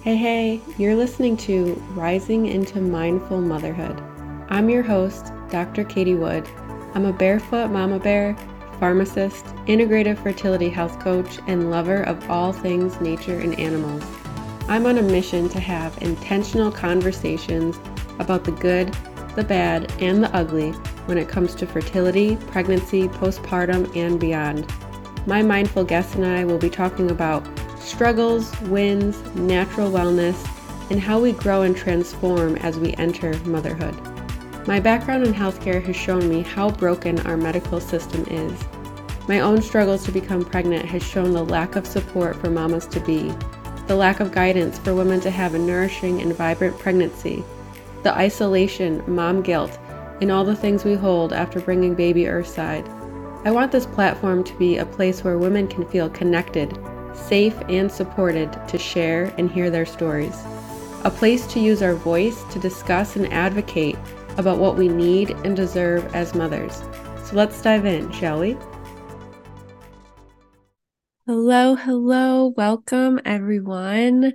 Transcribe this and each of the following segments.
Hey, hey, you're listening to Rising into Mindful Motherhood. I'm your host, Dr. Katie Wood. I'm a barefoot mama bear, pharmacist, integrative fertility health coach, and lover of all things nature and animals. I'm on a mission to have intentional conversations about the good, the bad, and the ugly when it comes to fertility, pregnancy, postpartum, and beyond. My mindful guests and I will be talking about struggles, wins, natural wellness, and how we grow and transform as we enter motherhood. My background in healthcare has shown me how broken our medical system is. My own struggles to become pregnant has shown the lack of support for mamas to be, the lack of guidance for women to have a nourishing and vibrant pregnancy, the isolation, mom guilt, and all the things we hold after bringing baby earthside. I want this platform to be a place where women can feel connected, safe, and supported to share and hear their stories. A place to use our voice to discuss and advocate about what we need and deserve as mothers. So let's dive in, shall we? Hello, hello, welcome everyone.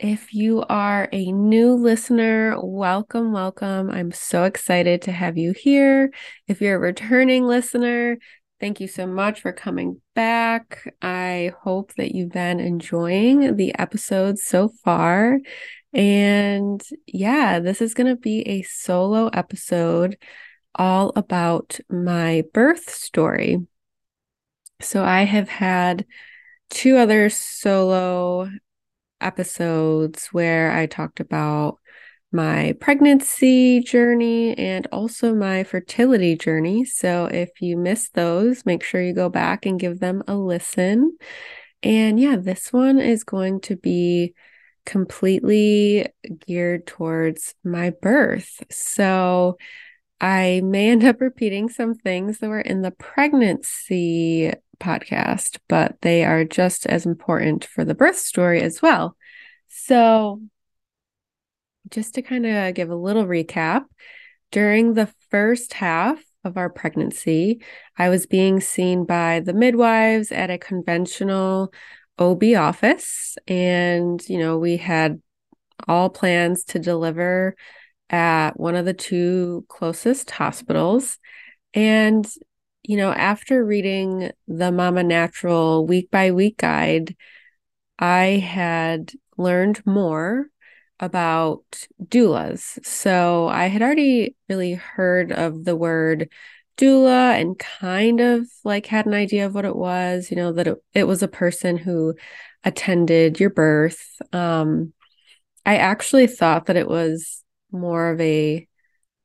If you are a new listener, welcome, welcome. I'm so excited to have you here. If you're a returning listener, Thank you so much for coming back. I hope that you've been enjoying the episodes so far. And yeah, this is going to be a solo episode all about my birth story. So I have had two other solo episodes where I talked about my pregnancy journey and also my fertility journey. So if you missed those, make sure you go back and give them a listen. And yeah, this one is going to be completely geared towards my birth. So I may end up repeating some things that were in the pregnancy podcast, but they are just as important for the birth story as well. So just to kind of give a little recap, during the first half of our pregnancy, I was being seen by the midwives at a conventional OB office. And, you know, we had all plans to deliver at one of the two closest hospitals. And, you know, after reading the Mama Natural week by week guide, I had learned more about doulas. So I had already really heard of the word doula and kind of like had an idea of what it was, you know, that it, it was a person who attended your birth. Um, I actually thought that it was more of a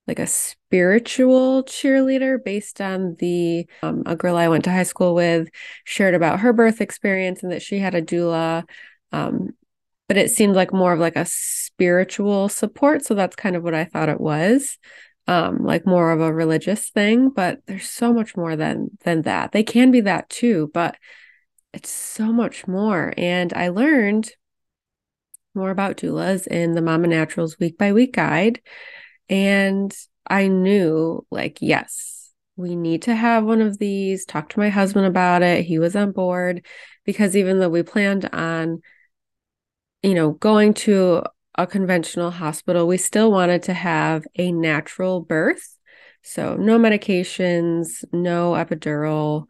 like a spiritual cheerleader based on the um, a girl I went to high school with shared about her birth experience and that she had a doula. Um, but it seemed like more of like a spiritual support. So that's kind of what I thought it was. Um, like more of a religious thing, but there's so much more than than that. They can be that too, but it's so much more. And I learned more about doulas in the Mama Naturals week by week guide. And I knew, like, yes, we need to have one of these. Talk to my husband about it. He was on board because even though we planned on you know, going to a conventional hospital, we still wanted to have a natural birth. So, no medications, no epidural,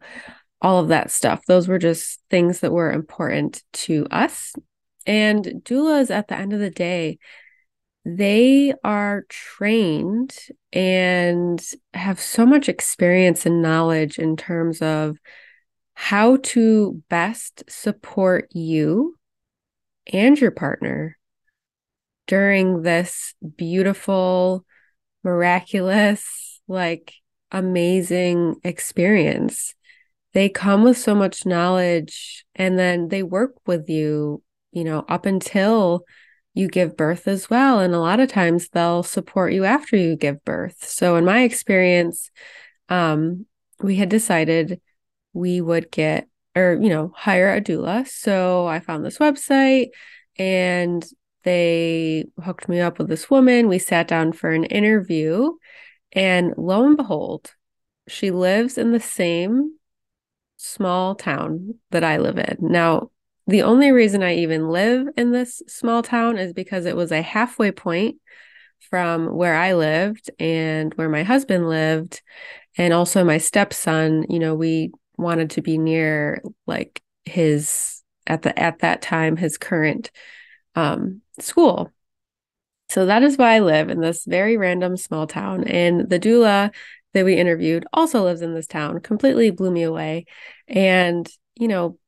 all of that stuff. Those were just things that were important to us. And doulas, at the end of the day, they are trained and have so much experience and knowledge in terms of how to best support you and your partner during this beautiful, miraculous, like amazing experience. They come with so much knowledge and then they work with you, you know, up until you give birth as well. And a lot of times they'll support you after you give birth. So, in my experience, um, we had decided we would get or, you know, hire a doula. So I found this website and they hooked me up with this woman. We sat down for an interview, and lo and behold, she lives in the same small town that I live in. Now, the only reason I even live in this small town is because it was a halfway point from where I lived and where my husband lived. And also my stepson, you know, we wanted to be near like his at the at that time his current um school. So that is why I live in this very random small town. And the doula that we interviewed also lives in this town, completely blew me away. And, you know,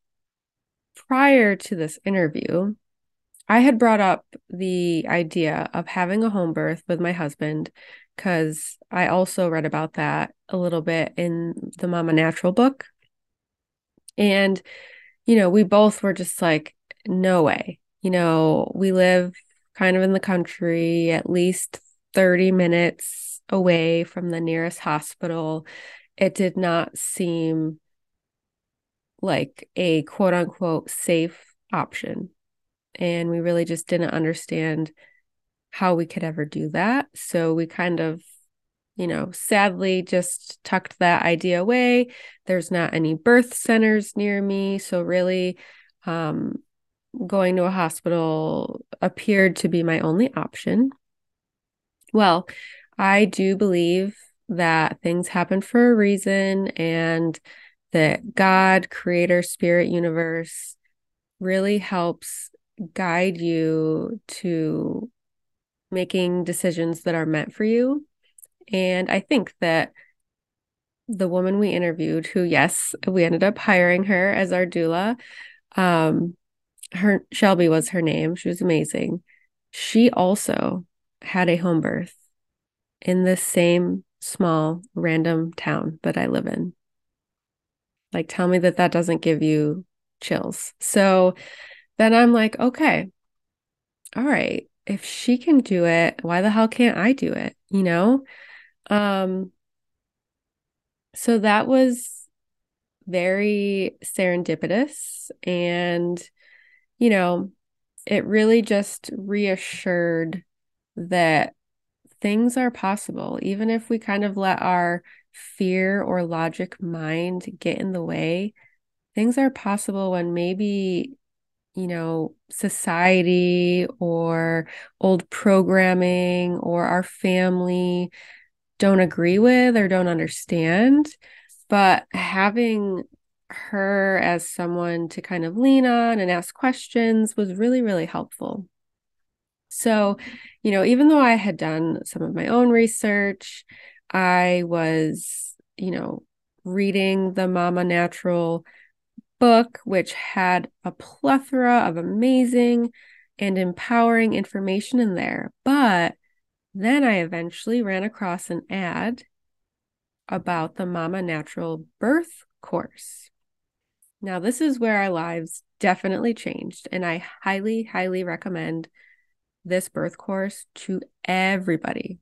prior to this interview, I had brought up the idea of having a home birth with my husband because I also read about that a little bit in the Mama Natural book. And, you know, we both were just like, no way. You know, we live kind of in the country, at least 30 minutes away from the nearest hospital. It did not seem like a quote unquote safe option and we really just didn't understand how we could ever do that. So we kind of, you know, sadly just tucked that idea away. There's not any birth centers near me. So really, um, going to a hospital appeared to be my only option. Well, I do believe that things happen for a reason and that God, creator, spirit, universe really helps guide you to making decisions that are meant for you. And I think that the woman we interviewed, who, yes, we ended up hiring her as our doula, um, her Shelby was her name. She was amazing. She also had a home birth in the same small random town that I live in. Like, tell me that that doesn't give you chills. So, then I'm like, okay, all right, if she can do it, why the hell can't I do it? You know? Um, so that was very serendipitous. And, you know, it really just reassured that things are possible, even if we kind of let our fear or logic mind get in the way. Things are possible when maybe you know, society or old programming or our family don't agree with or don't understand. But having her as someone to kind of lean on and ask questions was really, really helpful. So, you know, even though I had done some of my own research, I was, you know, reading the Mama Natural book, which had a plethora of amazing and empowering information in there. But then I eventually ran across an ad about the Mama Natural birth course. Now, this is where our lives definitely changed, and I highly, highly recommend this birth course to everybody,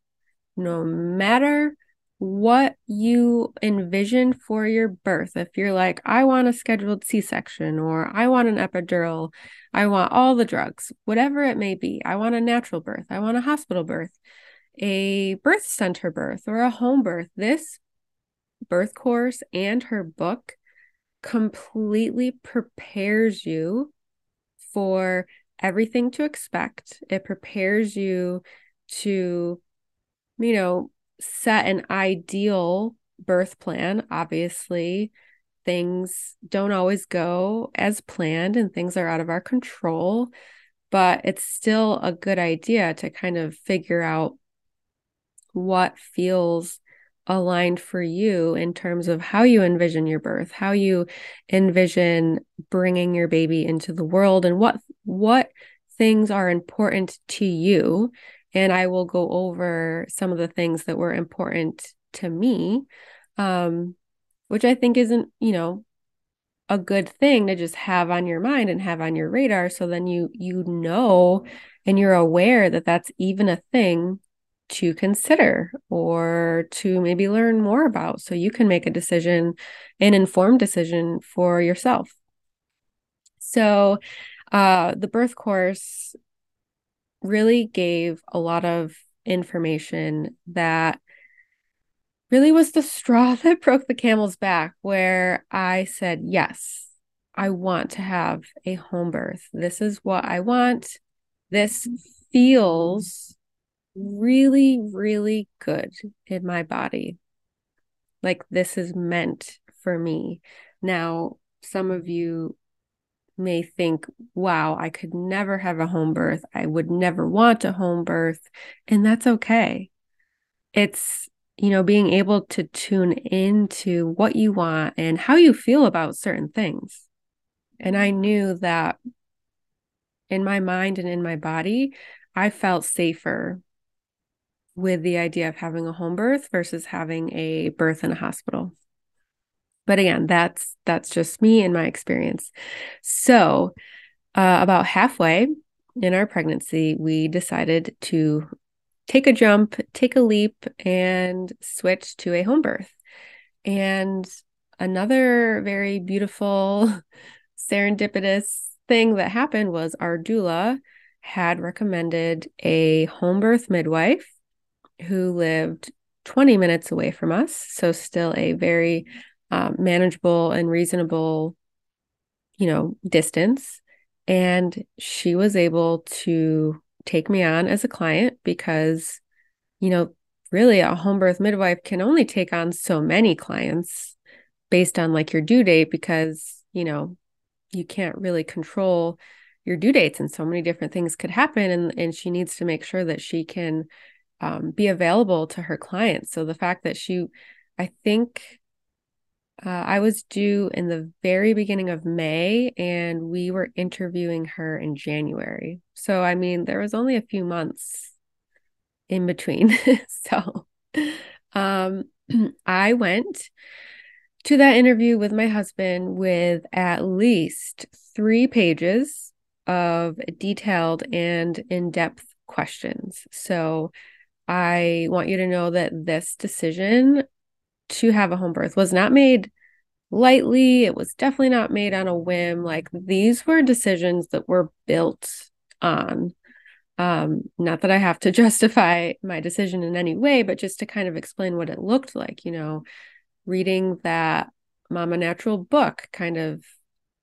no matter what you envision for your birth. If you're like, I want a scheduled C section, or I want an epidural, I want all the drugs, whatever it may be. I want a natural birth, I want a hospital birth, a birth center birth, or a home birth. This birth course and her book completely prepares you for everything to expect. It prepares you to, you know, set an ideal birth plan. Obviously, things don't always go as planned and things are out of our control, but it's still a good idea to kind of figure out what feels aligned for you in terms of how you envision your birth, how you envision bringing your baby into the world and what what things are important to you and I will go over some of the things that were important to me, um, which I think isn't, you know, a good thing to just have on your mind and have on your radar. So then you you know and you're aware that that's even a thing to consider or to maybe learn more about so you can make a decision an informed decision for yourself so uh the birth course really gave a lot of information that really was the straw that broke the camel's back, where I said, Yes, I want to have a home birth. This is what I want. This feels really, really good in my body. Like this is meant for me. Now, some of you may think, wow, I could never have a home birth. I would never want a home birth. And that's okay. It's, you know, being able to tune into what you want and how you feel about certain things. And I knew that in my mind and in my body, I felt safer with the idea of having a home birth versus having a birth in a hospital. But again, that's that's just me and my experience. So, uh, about halfway in our pregnancy, we decided to take a jump, take a leap, and switch to a home birth. And another very beautiful, serendipitous thing that happened was our doula had recommended a home birth midwife who lived 20 minutes away from us. So, still a very um, manageable and reasonable, you know, distance. And she was able to take me on as a client because, you know, really a home birth midwife can only take on so many clients based on like your due date because, you know, you can't really control your due dates and so many different things could happen and and she needs to make sure that she can um, be available to her clients so the fact that she i think uh, i was due in the very beginning of may and we were interviewing her in january so i mean there was only a few months in between so um i went to that interview with my husband with at least three pages of detailed and in depth questions. So I want you to know that this decision to have a home birth was not made lightly. It was definitely not made on a whim. Like these were decisions that were built on. Um, not that I have to justify my decision in any way, but just to kind of explain what it looked like, you know, reading that Mama Natural book kind of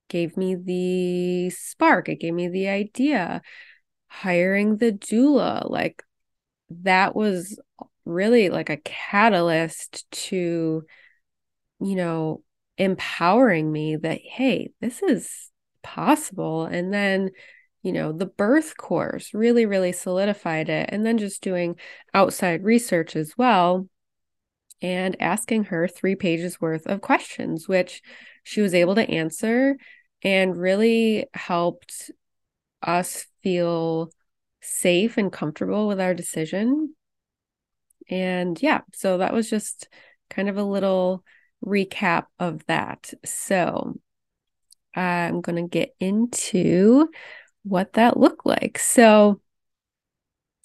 gave me the spark. It gave me the idea. Hiring the doula, like that was really like a catalyst to, you know, empowering me that, hey, this is possible. And then, you know, the birth course really, really solidified it. And then just doing outside research as well and asking her three pages worth of questions, which she was able to answer and really helped us feel safe and comfortable with our decision. And yeah, so that was just kind of a little recap of that. So I'm going to get into what that looked like. So,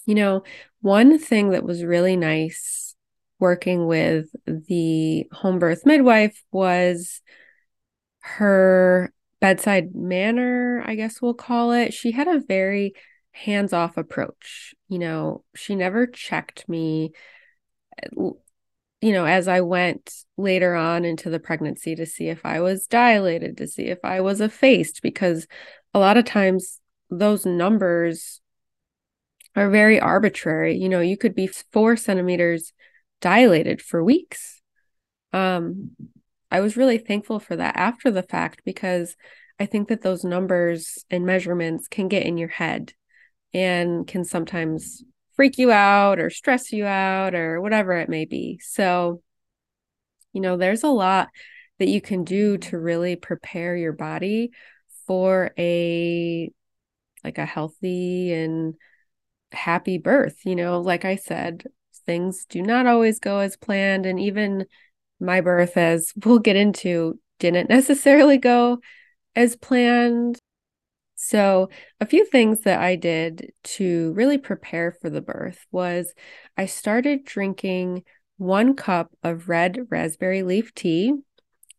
you know, one thing that was really nice working with the home birth midwife was her bedside manner, I guess we'll call it. She had a very hands off approach. You know, she never checked me, you know, as I went later on into the pregnancy to see if I was dilated, to see if I was effaced, because a lot of times those numbers are very arbitrary. You know, you could be four centimeters dilated for weeks. Um, I was really thankful for that after the fact because I think that those numbers and measurements can get in your head and can sometimes freak you out or stress you out or whatever it may be. So, you know, there's a lot that you can do to really prepare your body for a like a healthy and happy birth. You know, like I said, things do not always go as planned. And even my birth, as we'll get into, didn't necessarily go as planned. So, a few things that I did to really prepare for the birth was I started drinking one cup of red raspberry leaf tea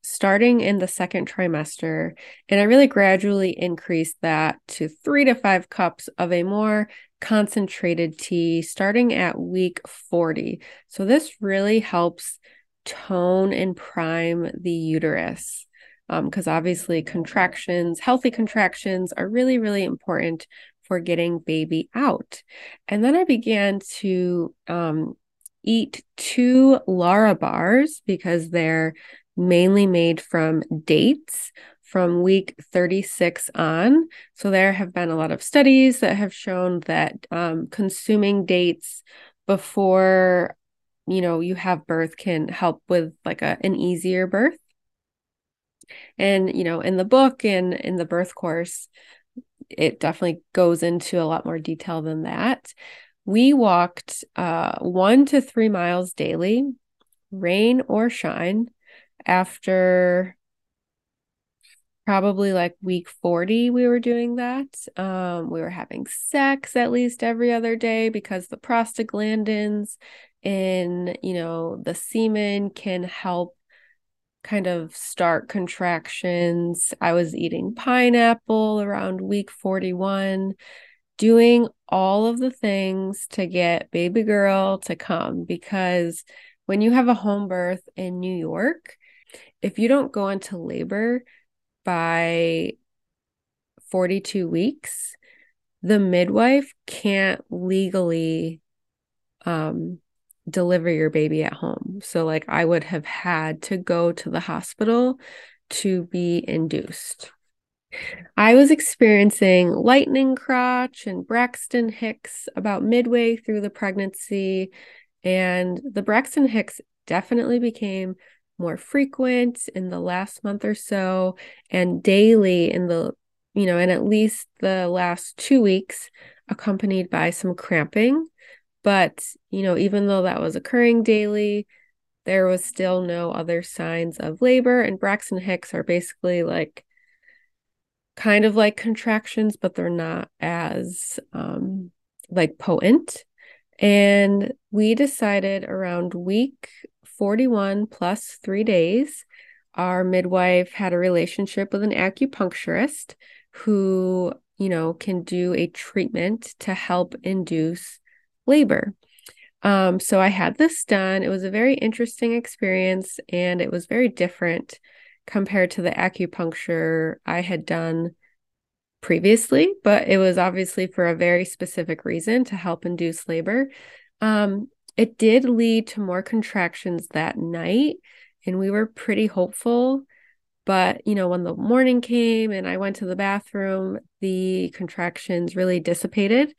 starting in the second trimester. And I really gradually increased that to three to five cups of a more concentrated tea starting at week 40. So this really helps tone and prime the uterus. Because um, obviously contractions, healthy contractions, are really, really important for getting baby out. And then I began to um, eat two Larabars because they're mainly made from dates from week 36 on. So, there have been a lot of studies that have shown that um, consuming dates before you know you have birth can help with like a, an easier birth and you know in the book and in the birth course it definitely goes into a lot more detail than that. We walked uh, one to three miles daily rain or shine after probably like week 40 we were doing that. Um, we were having sex at least every other day because the prostaglandins in you know the semen can help kind of start contractions. I was eating pineapple around week 41 doing all of the things to get baby girl to come because when you have a home birth in new york if you don't go into labor by 42 weeks, the midwife can't legally um, deliver your baby at home. So, like, I would have had to go to the hospital to be induced. I was experiencing lightning crotch and Braxton Hicks about midway through the pregnancy, and the Braxton Hicks definitely became more frequent in the last month or so and daily in the you know in at least the last 2 weeks accompanied by some cramping but you know even though that was occurring daily there was still no other signs of labor and Braxton Hicks are basically like kind of like contractions but they're not as um like potent. And we decided around week 41 plus three days, our midwife had a relationship with an acupuncturist who, you know, can do a treatment to help induce labor. Um, so I had this done. It was a very interesting experience and it was very different compared to the acupuncture I had done previously, but it was obviously for a very specific reason to help induce labor. Um, it did lead to more contractions that night, and we were pretty hopeful. But, you know, when the morning came and I went to the bathroom, the contractions really dissipated.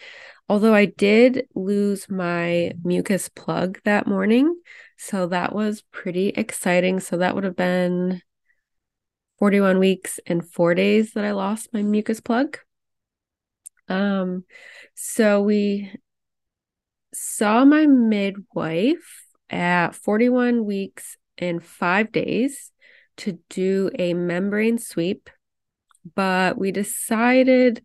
Although I did lose my mucus plug that morning. So that was pretty exciting. So that would have been 41 weeks and four days that I lost my mucus plug. Um, so we saw my midwife at 41 weeks and five days to do a membrane sweep, but we decided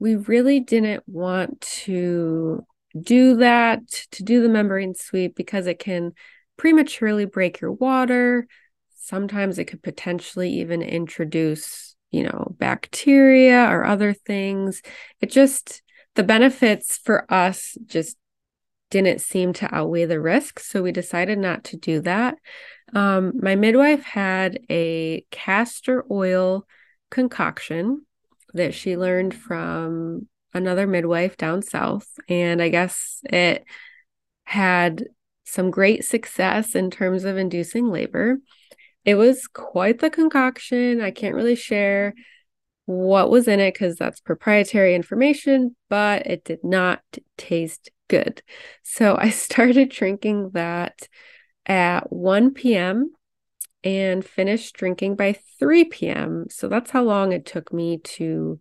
we really didn't want to do that, to do the membrane sweep, because it can prematurely break your water. Sometimes it could potentially even introduce, you know, bacteria or other things. It just, the benefits for us just didn't seem to outweigh the risks. So we decided not to do that. Um, my midwife had a castor oil concoction that she learned from another midwife down south. And I guess it had some great success in terms of inducing labor. It was quite the concoction. I can't really share what was in it because that's proprietary information, but it did not taste good. So I started drinking that at 1 p.m. and finished drinking by 3 p.m. So that's how long it took me to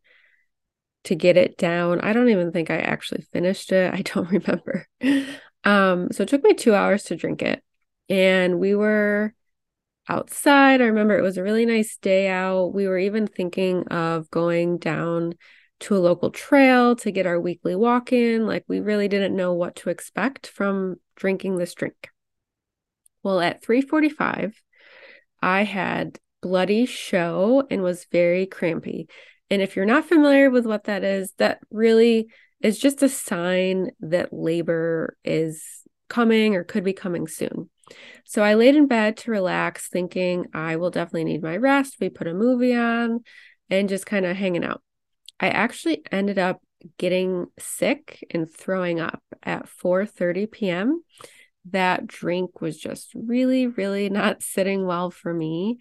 to get it down. I don't even think I actually finished it. I don't remember. Um so it took me 2 hours to drink it. And we were outside. I remember it was a really nice day out. We were even thinking of going down to a local trail to get our weekly walk in. Like we really didn't know what to expect from drinking this drink. Well, at 3:45, I had bloody show and was very crampy. And if you're not familiar with what that is, that really is just a sign that labor is coming or could be coming soon. So I laid in bed to relax, thinking I will definitely need my rest. We put a movie on and just kind of hanging out. I actually ended up getting sick and throwing up at 4:30 p.m. That drink was just really really not sitting well for me.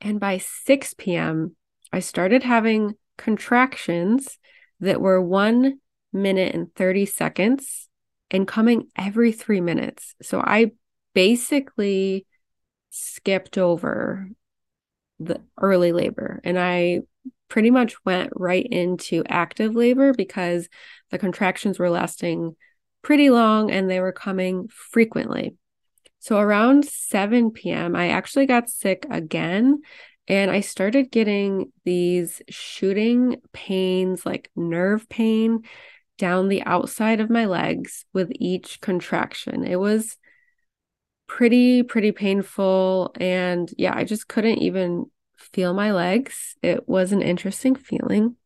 And by 6 p.m., I started having contractions that were 1 minute and 30 seconds and coming every 3 minutes. So I basically skipped over the early labor and I pretty much went right into active labor because the contractions were lasting pretty long and they were coming frequently. So around 7 p.m., I actually got sick again and I started getting these shooting pains, like nerve pain down the outside of my legs with each contraction. It was pretty, pretty painful. And yeah, I just couldn't even feel my legs. It was an interesting feeling.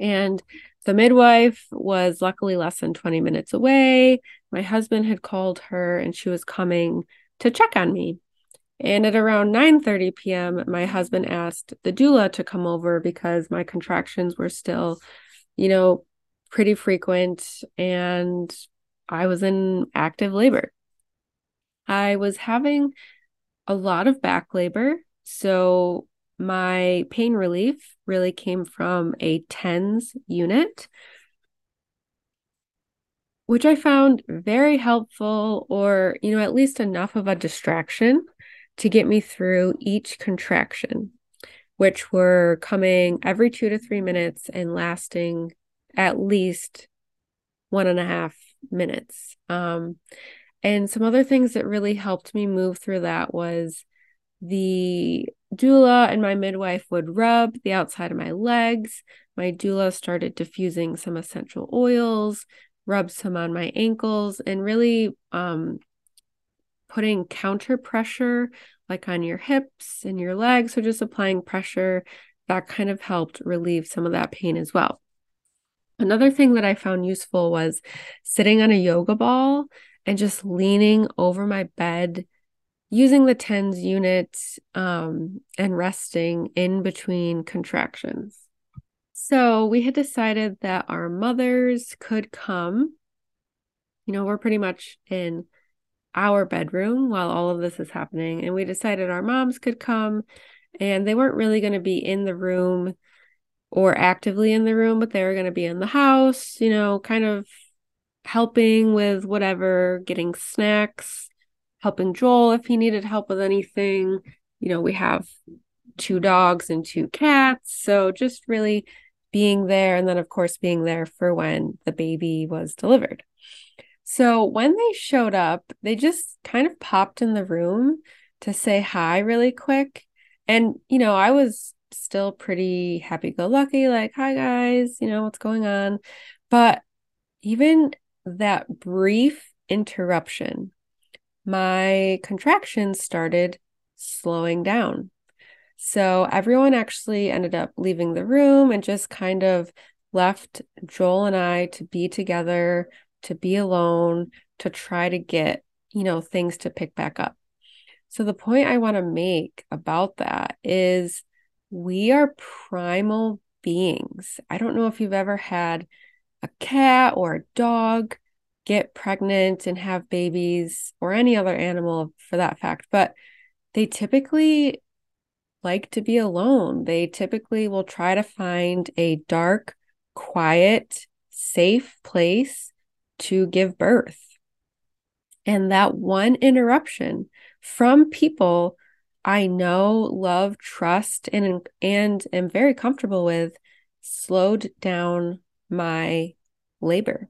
And the midwife was luckily less than 20 minutes away. My husband had called her and she was coming to check on me. And at around 9:30 p.m., my husband asked the doula to come over because my contractions were still, you know, pretty frequent and I was in active labor. I was having a lot of back labor so my pain relief really came from a TENS unit, which I found very helpful, or, you know, at least enough of a distraction to get me through each contraction, which were coming every two to three minutes and lasting at least one and a half minutes. Um, and some other things that really helped me move through that was the doula and my midwife would rub the outside of my legs. My doula started diffusing some essential oils, rubbed some on my ankles, and really um, putting counter pressure like on your hips and your legs. So just applying pressure that kind of helped relieve some of that pain as well. Another thing that I found useful was sitting on a yoga ball and just leaning over my bed using the TENS unit um, and resting in between contractions. So we had decided that our mothers could come. You know, we're pretty much in our bedroom while all of this is happening. And we decided our moms could come and they weren't really going to be in the room or actively in the room, but they were going to be in the house, you know, kind of helping with whatever, getting snacks, helping Joel if he needed help with anything. You know, we have two dogs and two cats. So just really being there. And then, of course, being there for when the baby was delivered. So when they showed up, they just kind of popped in the room to say hi really quick. And, you know, I was still pretty happy go lucky, like, hi guys, you know, what's going on? But even that brief interruption my contractions started slowing down. So everyone actually ended up leaving the room and just kind of left Joel and I to be together, to be alone, to try to get, you know, things to pick back up. So the point I want to make about that is we are primal beings. I don't know if you've ever had a cat or a dog get pregnant and have babies or any other animal for that fact but they typically like to be alone they typically will try to find a dark quiet safe place to give birth and that one interruption from people I know, love, trust, and and am very comfortable with slowed down my labor.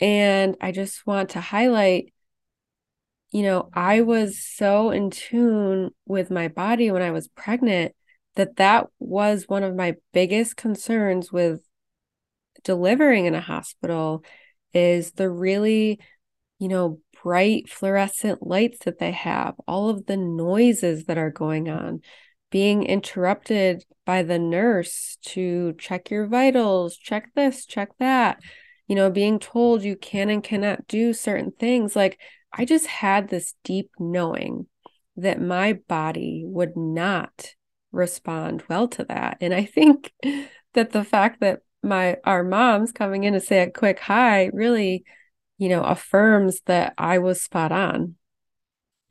And I just want to highlight, you know, I was so in tune with my body when I was pregnant that that was one of my biggest concerns with delivering in a hospital is the really, you know, bright fluorescent lights that they have, all of the noises that are going on, being interrupted by the nurse to check your vitals, check this, check that you know, being told you can and cannot do certain things. Like I just had this deep knowing that my body would not respond well to that. And I think that the fact that my our moms coming in to say a quick hi really, you know, affirms that I was spot on.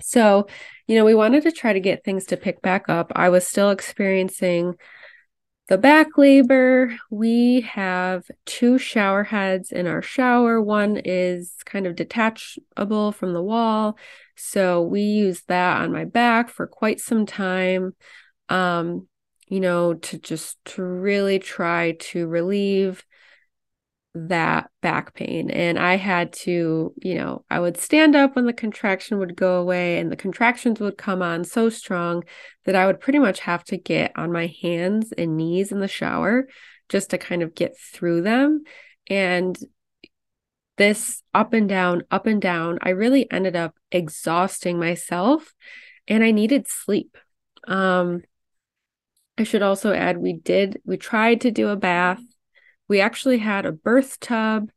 So, you know, we wanted to try to get things to pick back up. I was still experiencing the back labor. We have two shower heads in our shower. One is kind of detachable from the wall. So we use that on my back for quite some time. Um, you know, to just to really try to relieve that back pain. And I had to, you know, I would stand up when the contraction would go away and the contractions would come on so strong that I would pretty much have to get on my hands and knees in the shower just to kind of get through them. And this up and down, up and down, I really ended up exhausting myself and I needed sleep. Um, I should also add we did, we tried to do a bath we actually had a birth tub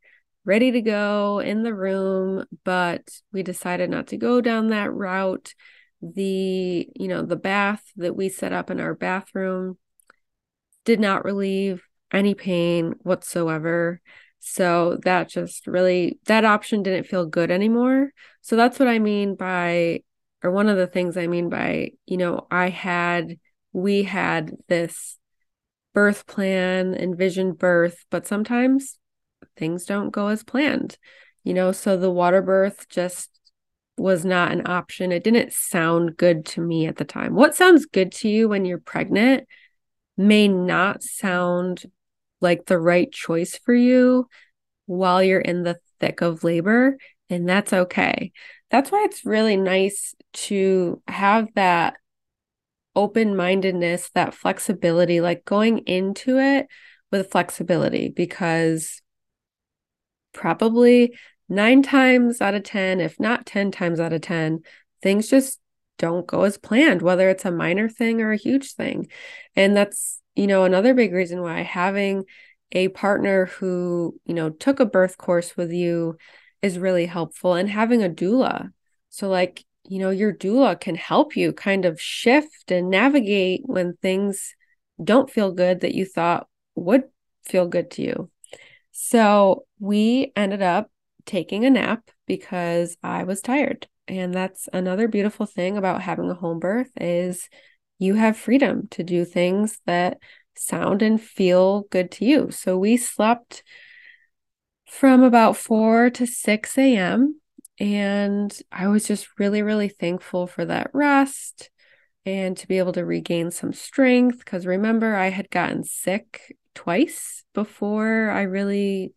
ready to go in the room, but we decided not to go down that route. The, you know, the bath that we set up in our bathroom did not relieve any pain whatsoever. So that just really, that option didn't feel good anymore. So that's what I mean by, or one of the things I mean by, you know, I had, we had this birth plan, envisioned birth, but sometimes things don't go as planned. You know, so the water birth just was not an option. It didn't sound good to me at the time. What sounds good to you when you're pregnant may not sound like the right choice for you while you're in the thick of labor, and that's okay. That's why it's really nice to have that open mindedness, that flexibility, like going into it with flexibility, because probably nine times out of 10, if not 10 times out of 10, things just don't go as planned, whether it's a minor thing or a huge thing. And that's, you know, another big reason why having a partner who, you know, took a birth course with you is really helpful and having a doula. So, like, you know, your doula can help you kind of shift and navigate when things don't feel good that you thought would feel good to you. So we ended up taking a nap because I was tired. And that's another beautiful thing about having a home birth is you have freedom to do things that sound and feel good to you. So we slept from about 4 to 6 a.m. And I was just really, really thankful for that rest and to be able to regain some strength. Because remember, I had gotten sick twice before I really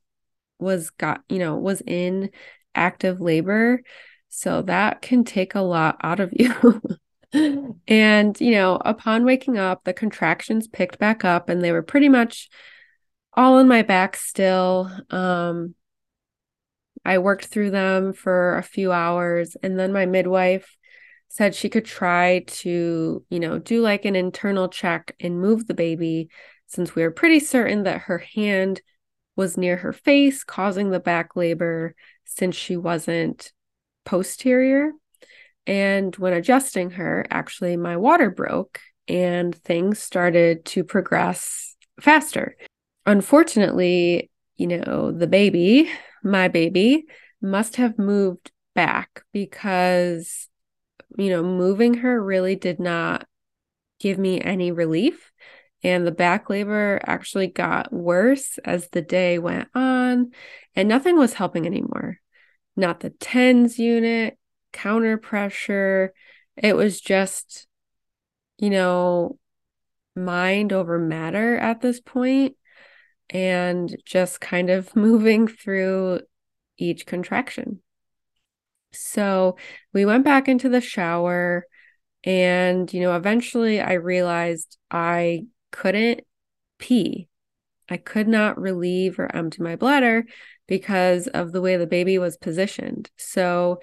was got, you know, was in active labor. So that can take a lot out of you. and, you know, upon waking up, the contractions picked back up and they were pretty much all in my back still. Um, I worked through them for a few hours and then my midwife said she could try to, you know, do like an internal check and move the baby since we were pretty certain that her hand was near her face causing the back labor since she wasn't posterior. And when adjusting her, actually my water broke and things started to progress faster. Unfortunately, you know, the baby my baby must have moved back because, you know, moving her really did not give me any relief. And the back labor actually got worse as the day went on, and nothing was helping anymore. Not the TENS unit, counter pressure. It was just, you know, mind over matter at this point and just kind of moving through each contraction. So we went back into the shower, and, you know, eventually I realized I couldn't pee. I could not relieve or empty my bladder because of the way the baby was positioned. So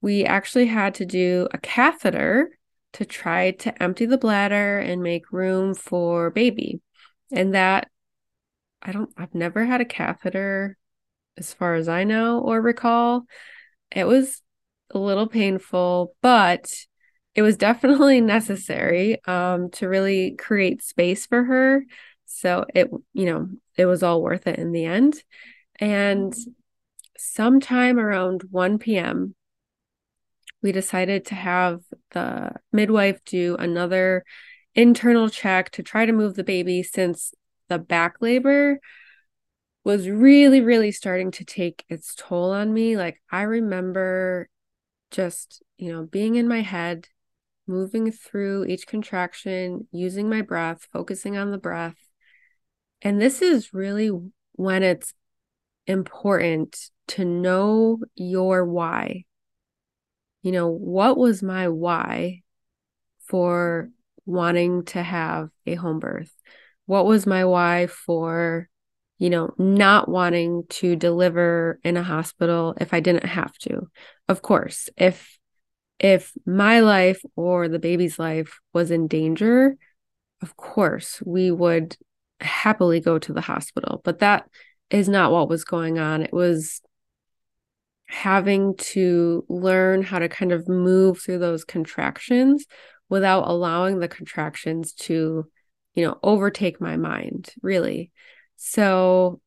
we actually had to do a catheter to try to empty the bladder and make room for baby. And that I don't, I've never had a catheter as far as I know or recall. It was a little painful, but it was definitely necessary um, to really create space for her. So it, you know, it was all worth it in the end. And sometime around 1 p.m., we decided to have the midwife do another internal check to try to move the baby since the back labor was really, really starting to take its toll on me. Like, I remember just, you know, being in my head, moving through each contraction, using my breath, focusing on the breath. And this is really when it's important to know your why. You know, what was my why for wanting to have a home birth? What was my why for, you know, not wanting to deliver in a hospital if I didn't have to? Of course, if if my life or the baby's life was in danger, of course, we would happily go to the hospital. But that is not what was going on. It was having to learn how to kind of move through those contractions without allowing the contractions to, you know, overtake my mind, really. So,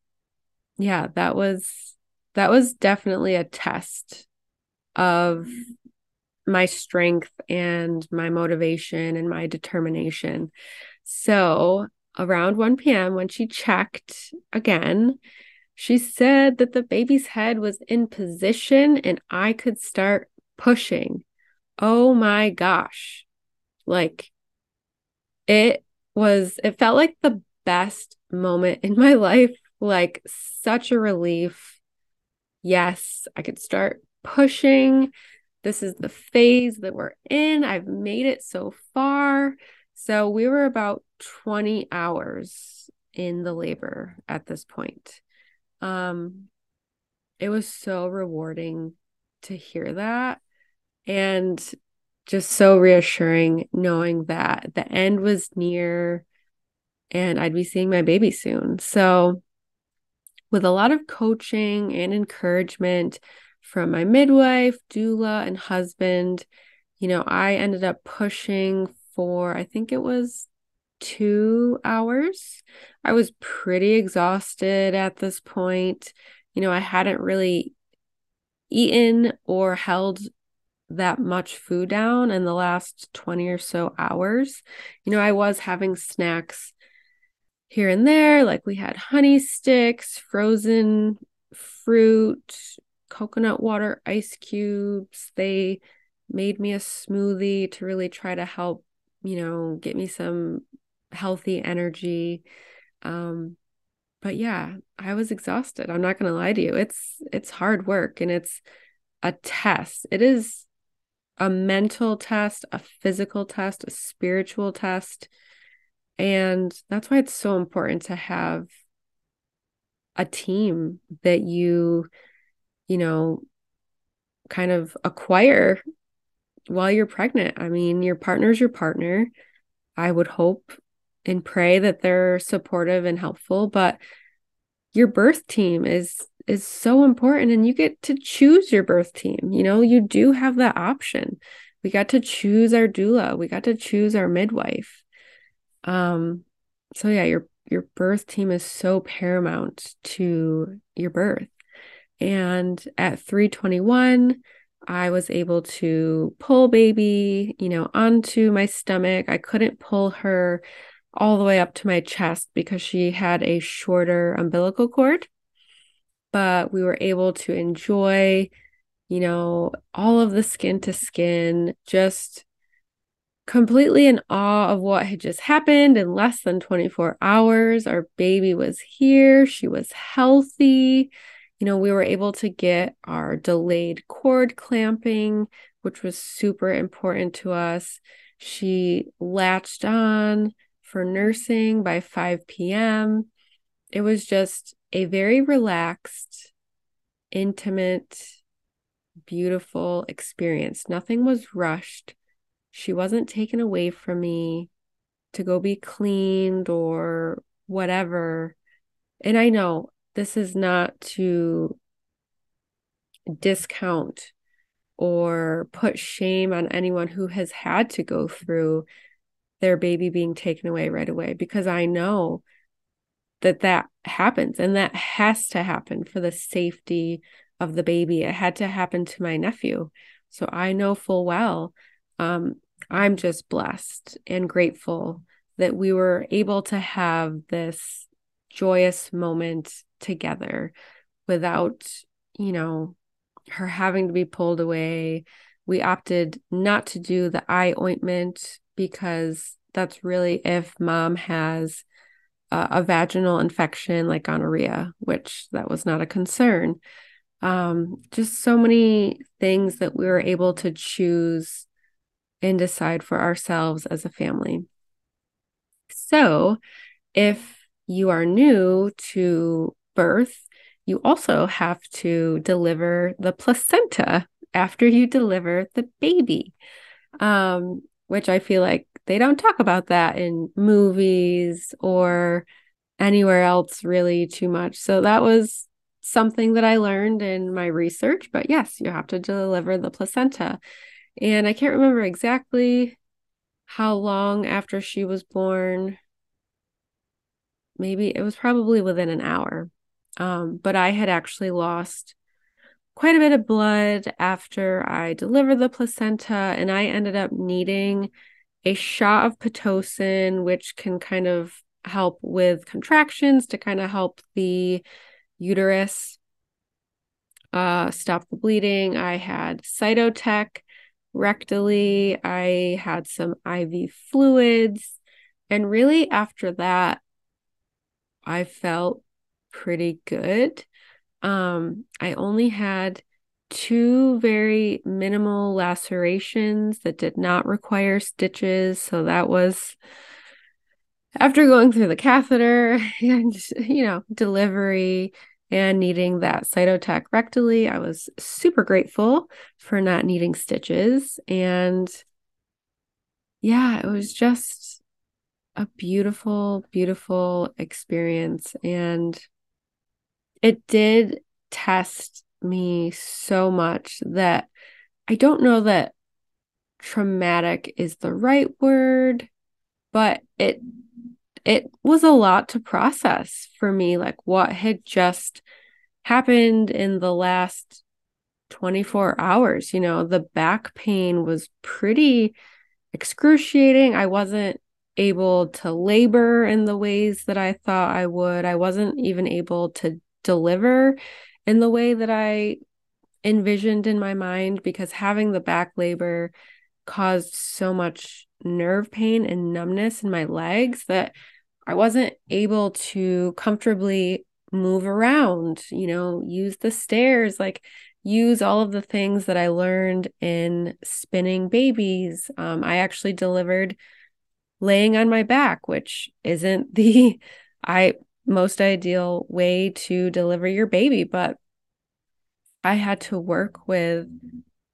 yeah, that was that was definitely a test of my strength and my motivation and my determination. So, around 1 p.m., when she checked again, she said that the baby's head was in position and I could start pushing. Oh my gosh. Like, it was, it felt like the best moment in my life, like, such a relief. Yes, I could start pushing this is the phase that we're in. I've made it so far. So we were about 20 hours in the labor at this point. Um it was so rewarding to hear that and just so reassuring knowing that the end was near and I'd be seeing my baby soon. So with a lot of coaching and encouragement, from my midwife, doula, and husband. You know, I ended up pushing for, I think it was two hours. I was pretty exhausted at this point. You know, I hadn't really eaten or held that much food down in the last 20 or so hours. You know, I was having snacks here and there, like we had honey sticks, frozen fruit, coconut water ice cubes. They made me a smoothie to really try to help, you know, get me some healthy energy. Um, but yeah, I was exhausted. I'm not going to lie to you. It's it's hard work and it's a test. It is a mental test, a physical test, a spiritual test. And that's why it's so important to have a team that you you know, kind of acquire while you're pregnant. I mean, your partner's your partner. I would hope and pray that they're supportive and helpful, but your birth team is is so important and you get to choose your birth team. You know, you do have that option. We got to choose our doula. We got to choose our midwife. Um so yeah, your your birth team is so paramount to your birth. And at 321, I was able to pull baby, you know, onto my stomach. I couldn't pull her all the way up to my chest because she had a shorter umbilical cord. But we were able to enjoy, you know, all of the skin to skin, just completely in awe of what had just happened in less than 24 hours. Our baby was here, she was healthy you know, we were able to get our delayed cord clamping, which was super important to us. She latched on for nursing by 5 p.m. It was just a very relaxed, intimate, beautiful experience. Nothing was rushed. She wasn't taken away from me to go be cleaned or whatever. And I know this is not to discount or put shame on anyone who has had to go through their baby being taken away right away because I know that that happens and that has to happen for the safety of the baby. It had to happen to my nephew. So I know full well um, I'm just blessed and grateful that we were able to have this joyous moment together without, you know, her having to be pulled away. We opted not to do the eye ointment because that's really if mom has a, a vaginal infection like gonorrhea, which that was not a concern. Um, just so many things that we were able to choose and decide for ourselves as a family. So, if you are new to birth, you also have to deliver the placenta after you deliver the baby, um, which I feel like they don't talk about that in movies or anywhere else really too much. So that was something that I learned in my research. But yes, you have to deliver the placenta. And I can't remember exactly how long after she was born. Maybe it was probably within an hour. Um, but I had actually lost quite a bit of blood after I delivered the placenta, and I ended up needing a shot of Pitocin, which can kind of help with contractions to kind of help the uterus uh, stop the bleeding. I had Cytotec rectally. I had some IV fluids. And really, after that, I felt pretty good. Um, I only had two very minimal lacerations that did not require stitches. So that was after going through the catheter and, you know, delivery and needing that cytotec rectally, I was super grateful for not needing stitches. And yeah, it was just a beautiful, beautiful experience. And it did test me so much that I don't know that traumatic is the right word, but it it was a lot to process for me like what had just happened in the last 24 hours you know? The back pain was pretty excruciating. I wasn't able to labor in the ways that i thought i would. I wasn't even able to deliver in the way that i envisioned in my mind because having the back labor caused so much nerve pain and numbness in my legs that I wasn't able to comfortably move around, you know, use the stairs, like use all of the things that I learned in spinning babies. Um, I actually delivered laying on my back, which isn't the I most ideal way to deliver your baby, but I had to work with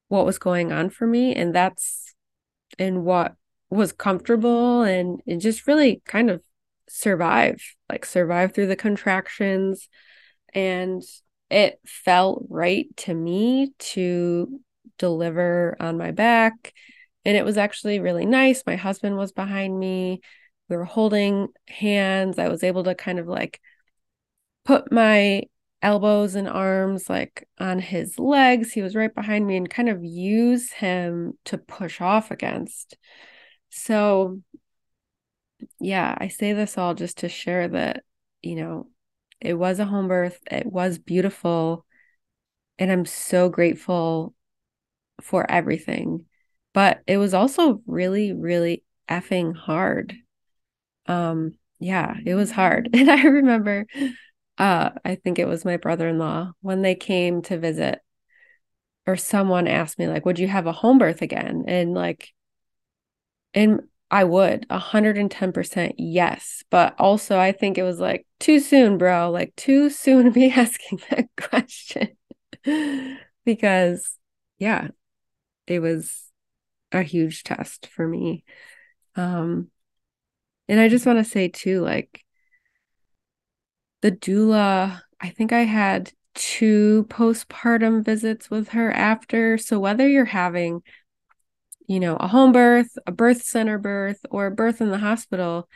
what was going on for me and that's and what was comfortable and, and just really kind of survive, like survive through the contractions. And it felt right to me to deliver on my back. And it was actually really nice. My husband was behind me. We were holding hands. I was able to kind of like put my elbows and arms like on his legs. He was right behind me and kind of use him to push off against. So yeah, I say this all just to share that, you know, it was a home birth, it was beautiful, and I'm so grateful for everything. But it was also really, really effing hard. Um, yeah, it was hard. And I remember uh I think it was my brother-in-law when they came to visit or someone asked me like would you have a home birth again and like and I would 110% yes. But also, I think it was like too soon, bro. Like, too soon to be asking that question. because, yeah, it was a huge test for me. Um, and I just want to say, too, like, the doula, I think I had two postpartum visits with her after. So whether you're having, you know, a home birth, a birth center birth, or a birth in the hospital,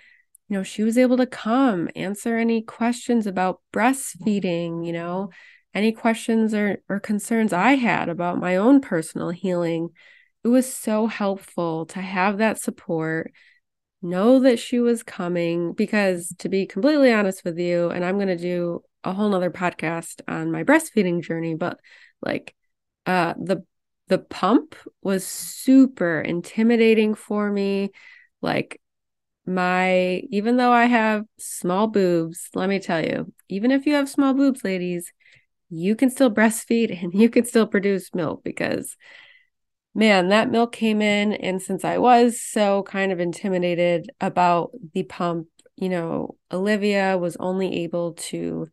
you know, she was able to come answer any questions about breastfeeding, you know, any questions or, or concerns I had about my own personal healing. It was so helpful to have that support, know that she was coming, because to be completely honest with you, and I'm going to do a whole nother podcast on my breastfeeding journey, but like uh the the pump was super intimidating for me. Like my even though I have small boobs, let me tell you, even if you have small boobs, ladies, you can still breastfeed and you can still produce milk because man, that milk came in and since I was so kind of intimidated about the pump, you know, Olivia was only able to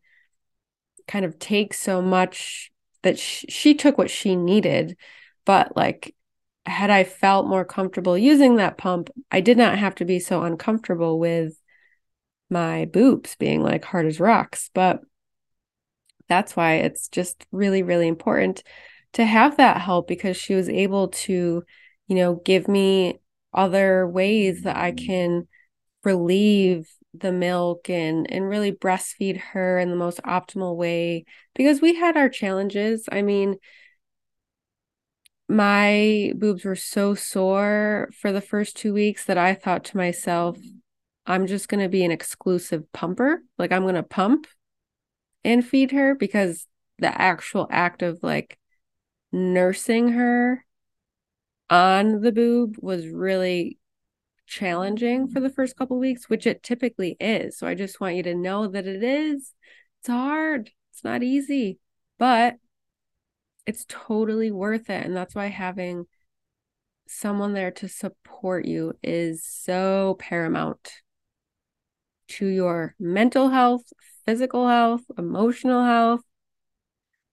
kind of take so much that sh- she took what she needed. But like had i felt more comfortable using that pump i did not have to be so uncomfortable with my boobs being like hard as rocks. But that's why it's just really really important to have that help because she was able to you know give me other ways that i mm-hmm. can relieve the milk and and really breastfeed her in the most optimal way because we had our challenges. I mean, my boobs were so sore for the first 2 weeks that I thought to myself, mm-hmm. I'm just going to be an exclusive pumper. Like I'm going to pump and feed her because the actual act of like nursing her on the boob was really challenging for the first couple weeks, which it typically is. So I just want you to know that it is. It's hard. It's not easy, but it's totally worth it. And that's why having someone there to support you is so paramount to your mental health, physical health, emotional health.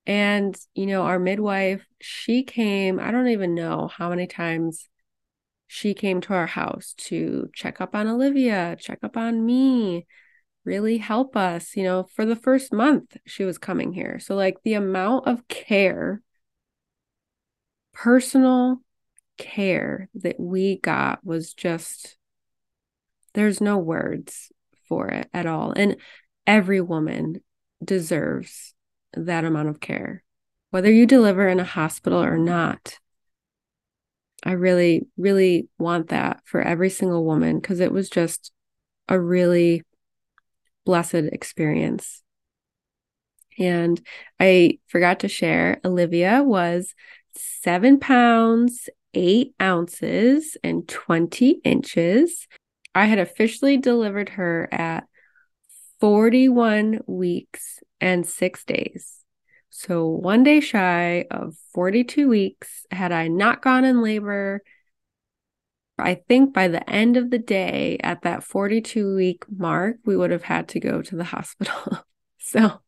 And, you know, our midwife, she came, I don't even know how many times she came to our house to check up on Olivia, check up on me, really help us. You know, for the first month she was coming here. So, like, the amount of care, personal care that we got was just, there's no words for it at all. And every woman deserves that amount of care, whether you deliver in a hospital or not. I really, really want that for every single woman because it was just a really blessed experience. And I forgot to share, Olivia was seven pounds, eight ounces, and 20 inches. I had officially delivered her at 41 weeks and six days. So, one day shy of 42 weeks, had I not gone in labor, I think by the end of the day at that 42 week mark, we would have had to go to the hospital. so,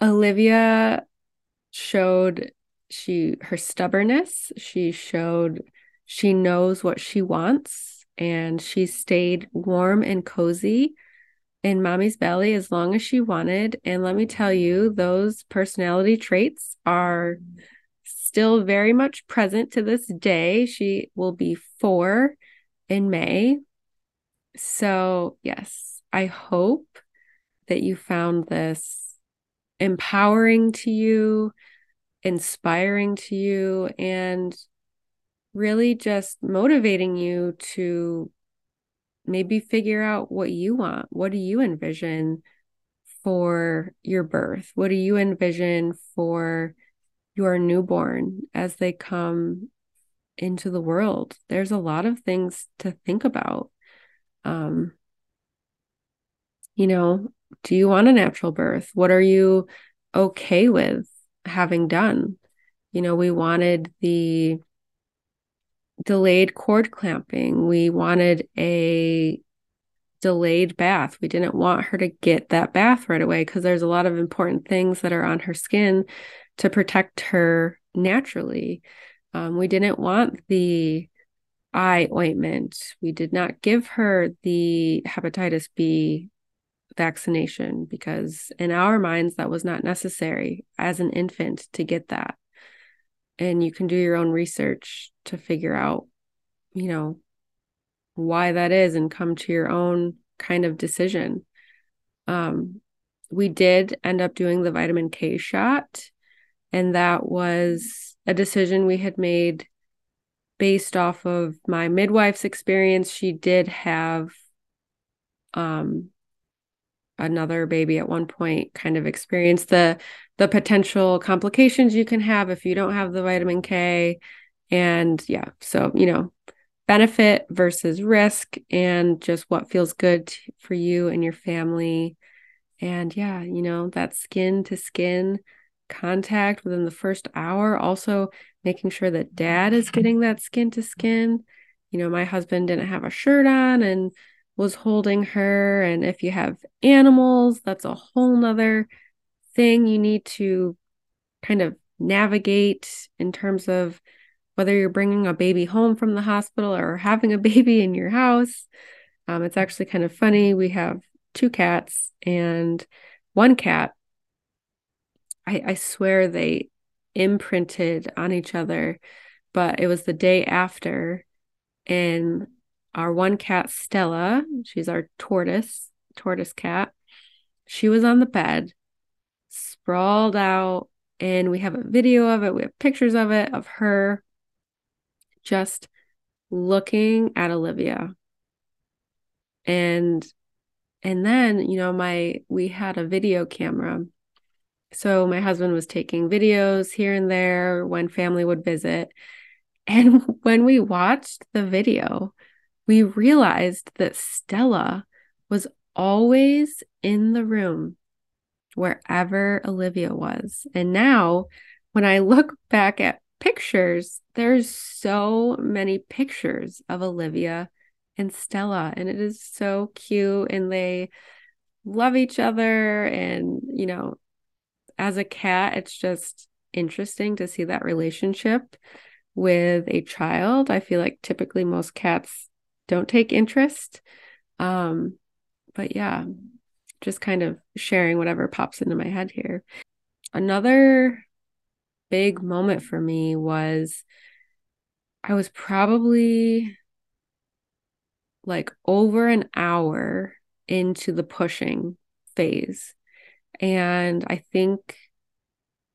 Olivia showed she her stubbornness, she showed she knows what she wants and she stayed warm and cozy in mommy's belly as long as she wanted. And let me tell you, those personality traits are still very much present to this day. She will be four in May. So, yes, I hope that you found this empowering to you, inspiring to you, and really just motivating you to maybe figure out what you want. What do you envision for your birth? What do you envision for your newborn as they come into the world? There's a lot of things to think about. Um, you know, do you want a natural birth? What are you okay with having done? You know, we wanted the delayed cord clamping. We wanted a delayed bath. We didn't want her to get that bath right away because there's a lot of important things that are on her skin to protect her naturally. Um, we didn't want the eye ointment. We did not give her the hepatitis B vaccination because in our minds that was not necessary as an infant to get that and you can do your own research to figure out you know why that is and come to your own kind of decision. Um we did end up doing the vitamin K shot and that was a decision we had made based off of my midwife's experience. She did have um another baby at one point kind of experience the the potential complications you can have if you don't have the vitamin K. And yeah so you know benefit versus risk and just what feels good for you and your family. And yeah you know that skin to skin contact within the first hour also making sure that dad is getting that skin to skin. You know my husband didn't have a shirt on and was holding her. And if you have animals, that's a whole nother thing you need to kind of navigate in terms of whether you're bringing a baby home from the hospital or having a baby in your house. Um, it's actually kind of funny. We have two cats, and one cat, I, I swear they imprinted on each other, but it was the day after. And our one cat, Stella, she's our tortoise, tortoise cat. She was on the bed, sprawled out, and we have a video of it. We have pictures of it, of her just looking at Olivia. And and then, you know, my we had a video camera. So my husband was taking videos here and there when family would visit. And when we watched the video, we realized that Stella was always in the room wherever Olivia was. And now, when I look back at pictures, there's so many pictures of Olivia and Stella, and it is so cute. And they love each other. And, you know, as a cat, it's just interesting to see that relationship with a child. I feel like typically most cats don't take interest. Um, but yeah, just kind of sharing whatever pops into my head here. Another big moment for me was I was probably like over an hour into the pushing phase. And I think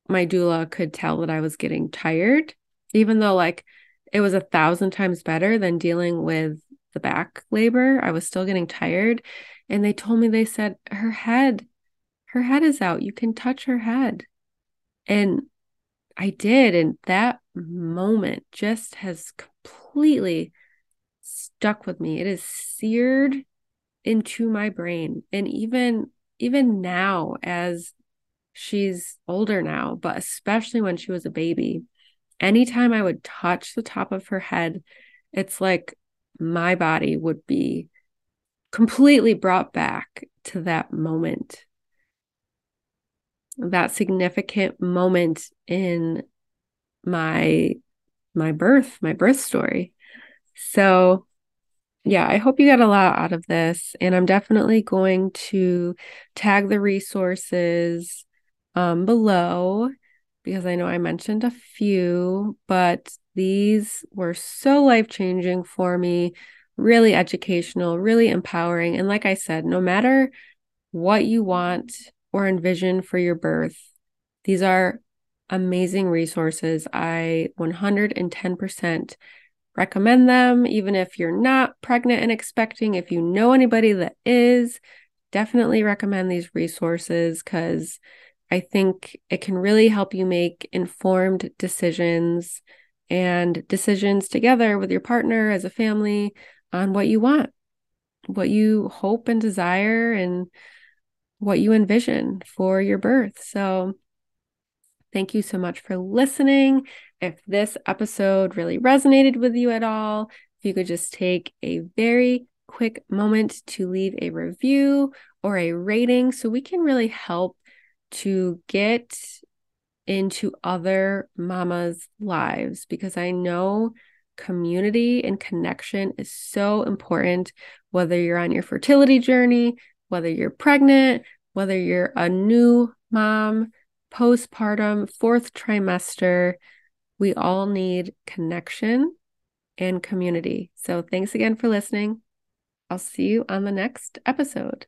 my doula could tell that I was getting tired, even though, like, it was a thousand times better than dealing with the back labor. I was still getting tired. And they told me, they said, her head, her head is out. You can touch her head. And I did. And that moment just has completely stuck with me. It is seared into my brain. And even even now as she's older now, but especially when she was a baby, anytime I would touch the top of her head, it's like my body would be completely brought back to that moment that significant moment in my my birth my birth story. So yeah i hope you got a lot out of this and i'm definitely going to tag the resources um, below because i know i mentioned a few but these were so life changing for me, really educational, really empowering. And like I said, no matter what you want or envision for your birth, these are amazing resources. I 110% recommend them, even if you're not pregnant and expecting. If you know anybody that is, definitely recommend these resources because I think it can really help you make informed decisions and decisions together with your partner as a family on what you want, what you hope and desire, and what you envision for your birth. So, thank you so much for listening. If this episode really resonated with you at all, if you could just take a very quick moment to leave a review or a rating so we can really help to get into other mamas' lives because I know community and connection is so important, whether you're on your fertility journey, whether you're pregnant, whether you're a new mom, postpartum, fourth trimester, we all need connection and community. So, thanks again for listening. I'll see you on the next episode.